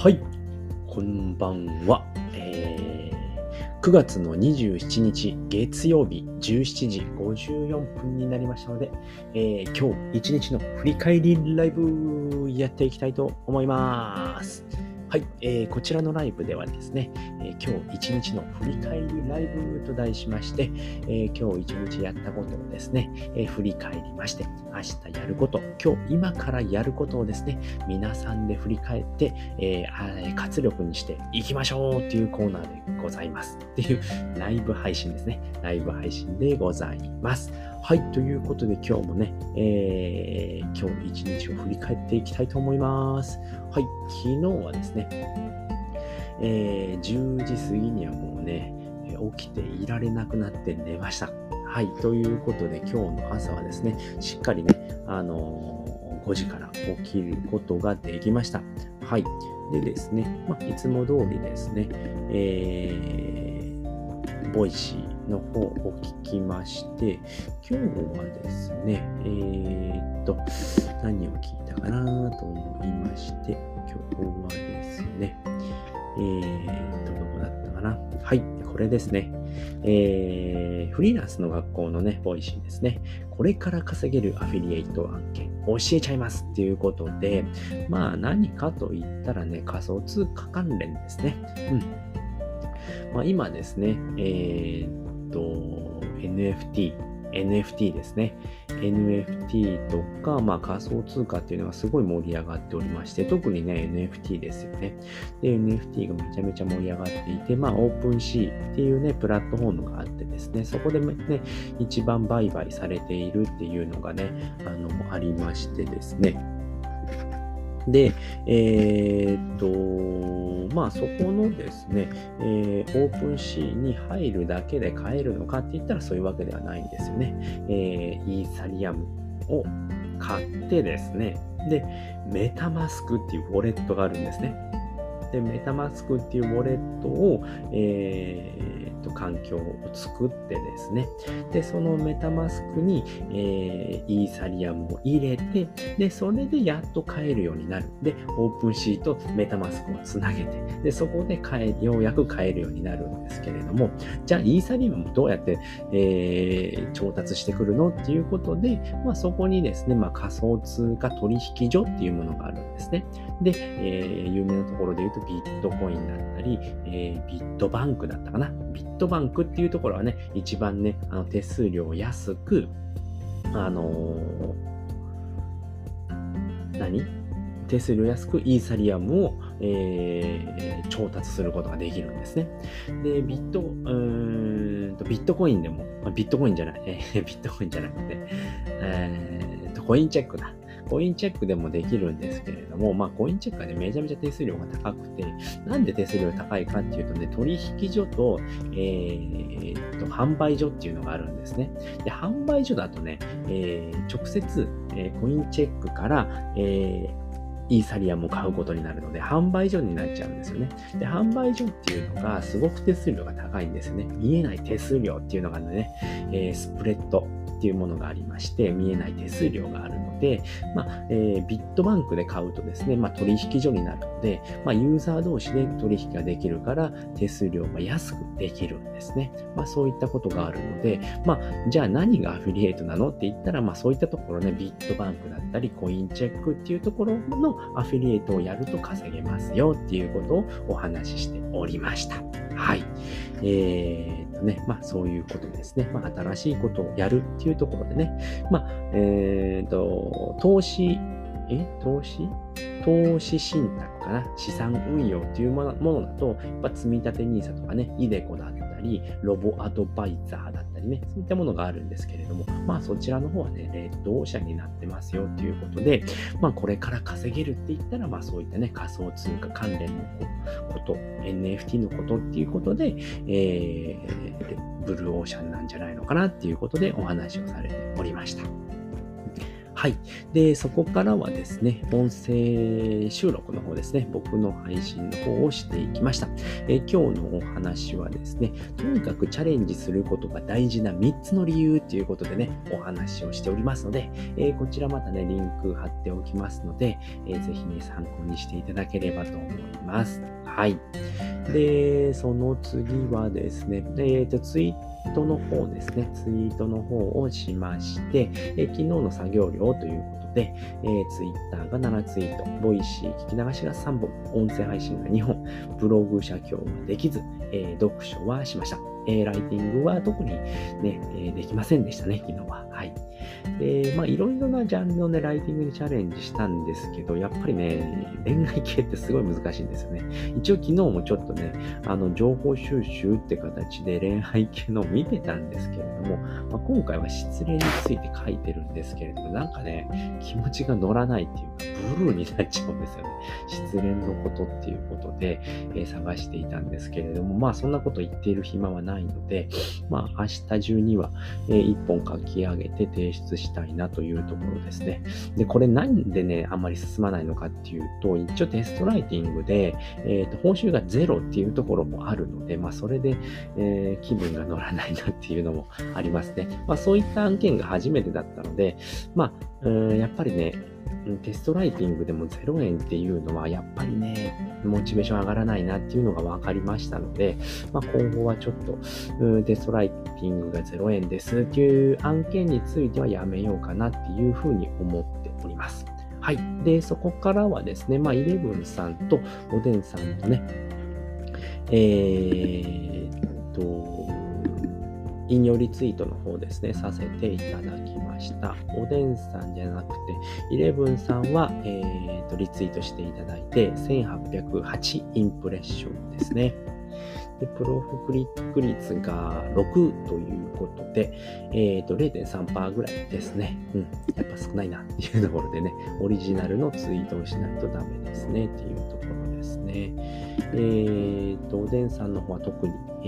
はい、こんばんは。えー、9月の27日月曜日17時54分になりましたので、えー、今日一日の振り返りライブやっていきたいと思います。はい、えーこちらのライブではですね、えー今日一日の振り返りライブと題しまして、えー今日一日やったことをですね、えー振り返りまして、明日やること、今日今からやることをですね、皆さんで振り返って、えー活力にしていきましょうっていうコーナーでございます。っていうライブ配信ですね。ライブ配信でございます。はい。ということで今日もね、えー今日一日を振り返っていきたいと思います。はい。昨日はですね、えー10時過ぎにはもうね、起きていられなくなって寝ました。はい。ということで今日の朝はですね、しっかりね、あのー5時から起きることができました。はい。でですね、まあ、いつも通りですね、えー、 Voicy の方を聞きまして、今日はですね、えー、っと、何を聞いたかなと思いまして、今日はですね、えー、っと、どこだったかな？はい、これですね。えー、フリーランスの学校のね、 Voicy ですね。これから稼げるアフィリエイト案件教えちゃいますっていうことで、まあ何かと言ったらね、仮想通貨関連ですね。うん。まあ今ですね、えーっと、NFT、NFT ですね。NFT とか、まあ仮想通貨っていうのがすごい盛り上がっておりまして、特にね、NFT ですよね。で、NFT がめちゃめちゃ盛り上がっていて、まあ、オープンシーっていうね、プラットフォームがあってですね、そこでね、一番売買されているっていうのがね、あの、ありましてですね。で、えーっと、まあそこのですね、えーオープンシーに入るだけで買えるのかって言ったらそういうわけではないんですよね。えーイーサリアムを買ってですね、で、メタマスクっていうウォレットがあるんですね。で、メタマスクっていうウォレットを、えーと、環境を作ってですね、で、そのメタマスクに、えーイーサリアムを入れて、で、それでやっと買えるようになる。で、オープンシーとメタマスクをつなげて、で、そこで買え、ようやく買えるようになるんですけれども、じゃあ、イーサリアムどうやって、えー調達してくるのっていうことで、まあ、そこにですね、まあ、仮想通貨取引所っていうものがあるんですね。で、えー有名なところで言うと、ビットコインだったり、えービットバンクだったかな。ビットットバンクっていうところはね、一番ね、あの手数料安く、あのー何？手数料安くイーサリアムを、えー調達することができるんですね。で、ビット、うんと、ビットコインでも、ビットコインじゃない、えビットコインじゃなくて、えーと、コインチェックだ。コインチェックでもできるんですけれども、まあ、コインチェックはね、めちゃめちゃ手数料が高くて、なんで手数料高いかっていうとね、取引所と、えーと、販売所っていうのがあるんですね。で、販売所だとね、えー直接、えーコインチェックから、えーイーサリアムを買うことになるので、販売所になっちゃうんですよね。で、販売所っていうのがすごく手数料が高いんですよね。見えない手数料っていうのがね、えースプレッドっていうものがありまして、見えない手数料があるので、まあ、えービットバンクで買うとですね、まあ、取引所になるので、まあ、ユーザー同士で取引ができるから、手数料が安くできるんですね。まあ、そういったことがあるので、まあ、じゃあ何がアフィリエイトなのって言ったら、まあ、そういったところね、ビットバンクだったり、コインチェックっていうところのアフィリエイトをやると稼げますよっていうことをお話ししておりました。はい。えーとね、まあそういうことですね。まあ新しいことをやるっていうところでね、まあ、えーと、投資、え？投資？投資信託かな？資産運用っていうものだと、やっぱ積み立 NISA とかね、イデコだったり、ロボアドバイザーだったりね、そういったものがあるんですけれども、まあそちらの方はね、レッドオーシャンになってますよということで、まあこれから稼げるって言ったら、まあそういったね、仮想通貨関連のこと、NFT のことっていうことで、えー、ブルーオーシャンなんじゃないのかなっていうことでお話をされておりました。はい。で、そこからはですね、音声収録の方ですね、僕の配信の方をしていきました。え今日のお話はですね、とにかくチャレンジすることが大事な3つの理由ということでね、お話をしておりますので、えこちらまたね、リンク貼っておきますので、えー、ぜひね、参考にしていただければと思います。はい。で、その次はですね、えーと、ツイートの方ですね、ツイートの方をしまして、え昨日の作業量ということで、えー、ツイッターが7ツイート、 Voicy 聞き流しが3本、音声配信が2本、ブログ写経ができず、えー、読書はしました。え、ライティングは特にね、えできませんでしたね、昨日は。はい。で、まあ、いろいろなジャンルのね、ライティングにチャレンジしたんですけど、やっぱりね、恋愛系ってすごい難しいんですよね。一応昨日もちょっとね、あの、情報収集って形で恋愛系のを見てたんですけれども、まあ、今回は失恋について書いてるんですけれども、なんかね、気持ちが乗らないっていう、ブルーになっちゃうんですよね。失恋のことっていうことで、えー、探していたんですけれども、まあ、そんなこと言っている暇はないので、まあ、明日中には、えー、1本書き上げて提出したいなというところですね。で、これなんでね、あんまり進まないのかっていうと、一応テストライティングで、えっ、ー、と、報酬がゼロっていうところもあるので、まあ、それで、えー、気分が乗らないなっていうのもありますね。まあ、そういった案件が初めてだったので、まあ、うんやっぱりね、テストライティングでも0円っていうのはやっぱりね、モチベーション上がらないなっていうのが分かりましたので、まあ、今後はちょっとテストライティングが0円ですっていう案件についてはやめようかなっていうふうに思っております。はい。で、そこからはですね、まあ、イレブンさんとおでんさんとね、えー、っと、引用リツイートの方ですね、させていただきました。おでんさんじゃなくて、イレブンさんは、えー、とリツイートしていただいて、1808インプレッションですね。で、プロフクリック率が6ということで、えっ、ー、と、0.3%ぐらいですね。うん。やっぱ少ないなっていうところでね、オリジナルのツイートをしないとダメですねっていうところですね。えっ、ー、と、おでんさんの方は特に、え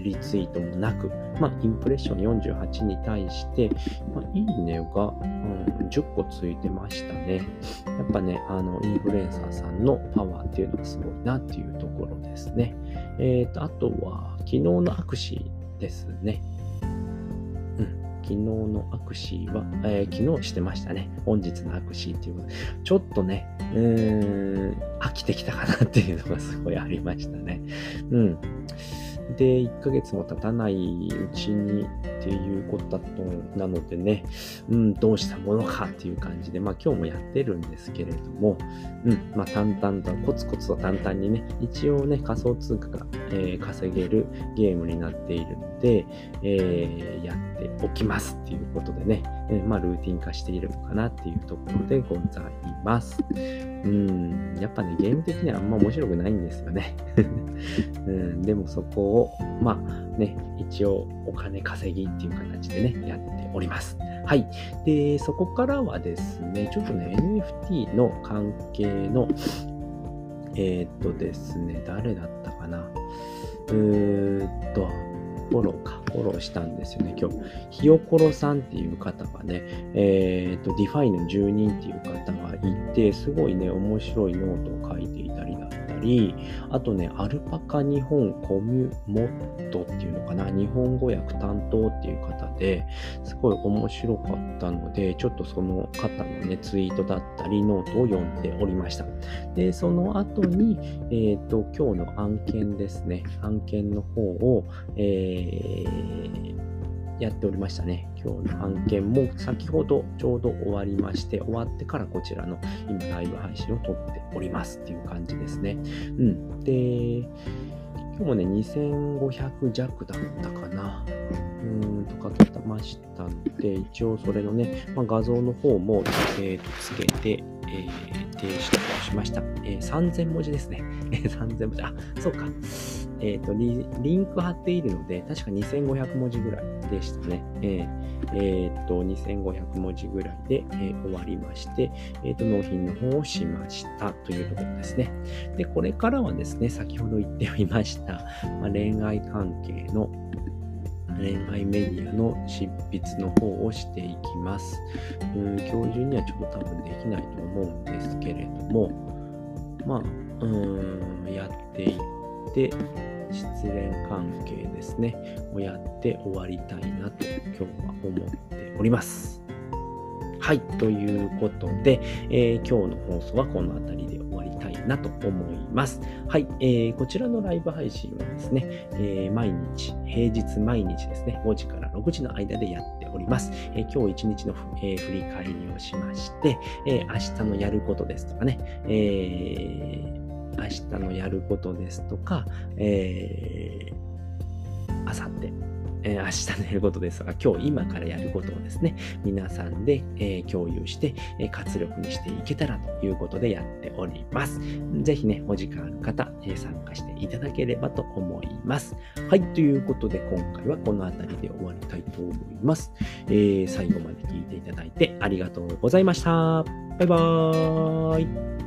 ー、リツイートもなく、まあ、インプレッション48に対して、まあ、いいねが、うん、10個ついてましたね。やっぱね、あの、インフルエンサーさんのパワーっていうのがすごいなっていうところですね。えっ、ー、と、あとは、昨日のアクシーですね。うん。昨日のアクシーは、えー、昨日してましたね。本日のアクシーっていうこと、ちょっとね、うーん、飽きてきたかなっていうのがすごいありましたね。うん。で、1ヶ月も経たないうちにっていうこと、なのでね、うん、どうしたものかっていう感じで、まあ今日もやってるんですけれども、うん、まあ淡々と、コツコツと淡々にね、一応ね、仮想通貨が、えー、稼げるゲームになっているので、えー、やっておきますっていうことでね、えー、まあルーティン化しているのかなっていうところでございます。うん、やっぱね、ゲーム的にはあんま面白くないんですよね。うん、でもそこを、まあね、一応お金稼ぎっっていう形でね、やっております。はい。で、そこからはですね、ちょっとね、NFT の関係の、えー、っとですね、誰だったかな。うーっと、フォローか、フォローしたんですよね、今日。ひよころさんっていう方がね、えっ、と、 DeFi の住人っていう方がいて、すごいね、面白いノートを書いていたり、あとね、アルパカ日本コミュモットっていうのかな、日本語訳担当っていう方ですごい面白かったので、ちょっとその方のね、ツイートだったり、ノートを読んでおりました。で、その後に、えっ、ー、と、今日の案件ですね、案件の方を、えーやっておりましたね。今日の案件も先ほどちょうど終わりまして、終わってからこちらの今ライブ配信を撮っておりますっていう感じですね。うん。で、今日もね、2500弱だったかな。うんとかけましたので、一応それのね、まあ、画像の方も、えー、とつけて、えー、提出しました。えー、3000文字ですね。3000文字。あ、そうか。えっ、ー、とリ、リンク貼っているので、確か2500文字ぐらいでしたね。えー、えー、と、2500文字ぐらいで、えー、終わりまして、えっ、と、納品の方をしましたというところですね。で、これからはですね、先ほど言っておりました、まあ、恋愛関係の恋愛メディアの執筆の方をしていきます。うん今日中にはちょっと多分できないと思うんですけれども、まあ、うんやっていって、失恋関係ですね、をやって終わりたいなと今日は思っております。はい、ということで、えー、今日の放送はこの辺りで終わりたいなと思います。はい、えー、こちらのライブ配信はですね、えー、毎日、平日毎日ですね、5時から6時の間でやっております。えー、今日一日の、えー、振り返りをしまして、えー、明日のやることですとかね、えー、明日のやることですとか、えー、あさって、え、明日のやることですが、今日今からやることをですね、皆さんで、え、共有して、え、活力にしていけたらということでやっております。ぜひね、お時間ある方、え、参加していただければと思います。はい、ということで今回はこの辺りで終わりたいと思います。えー、最後まで聞いていただいてありがとうございました。バイバーイ。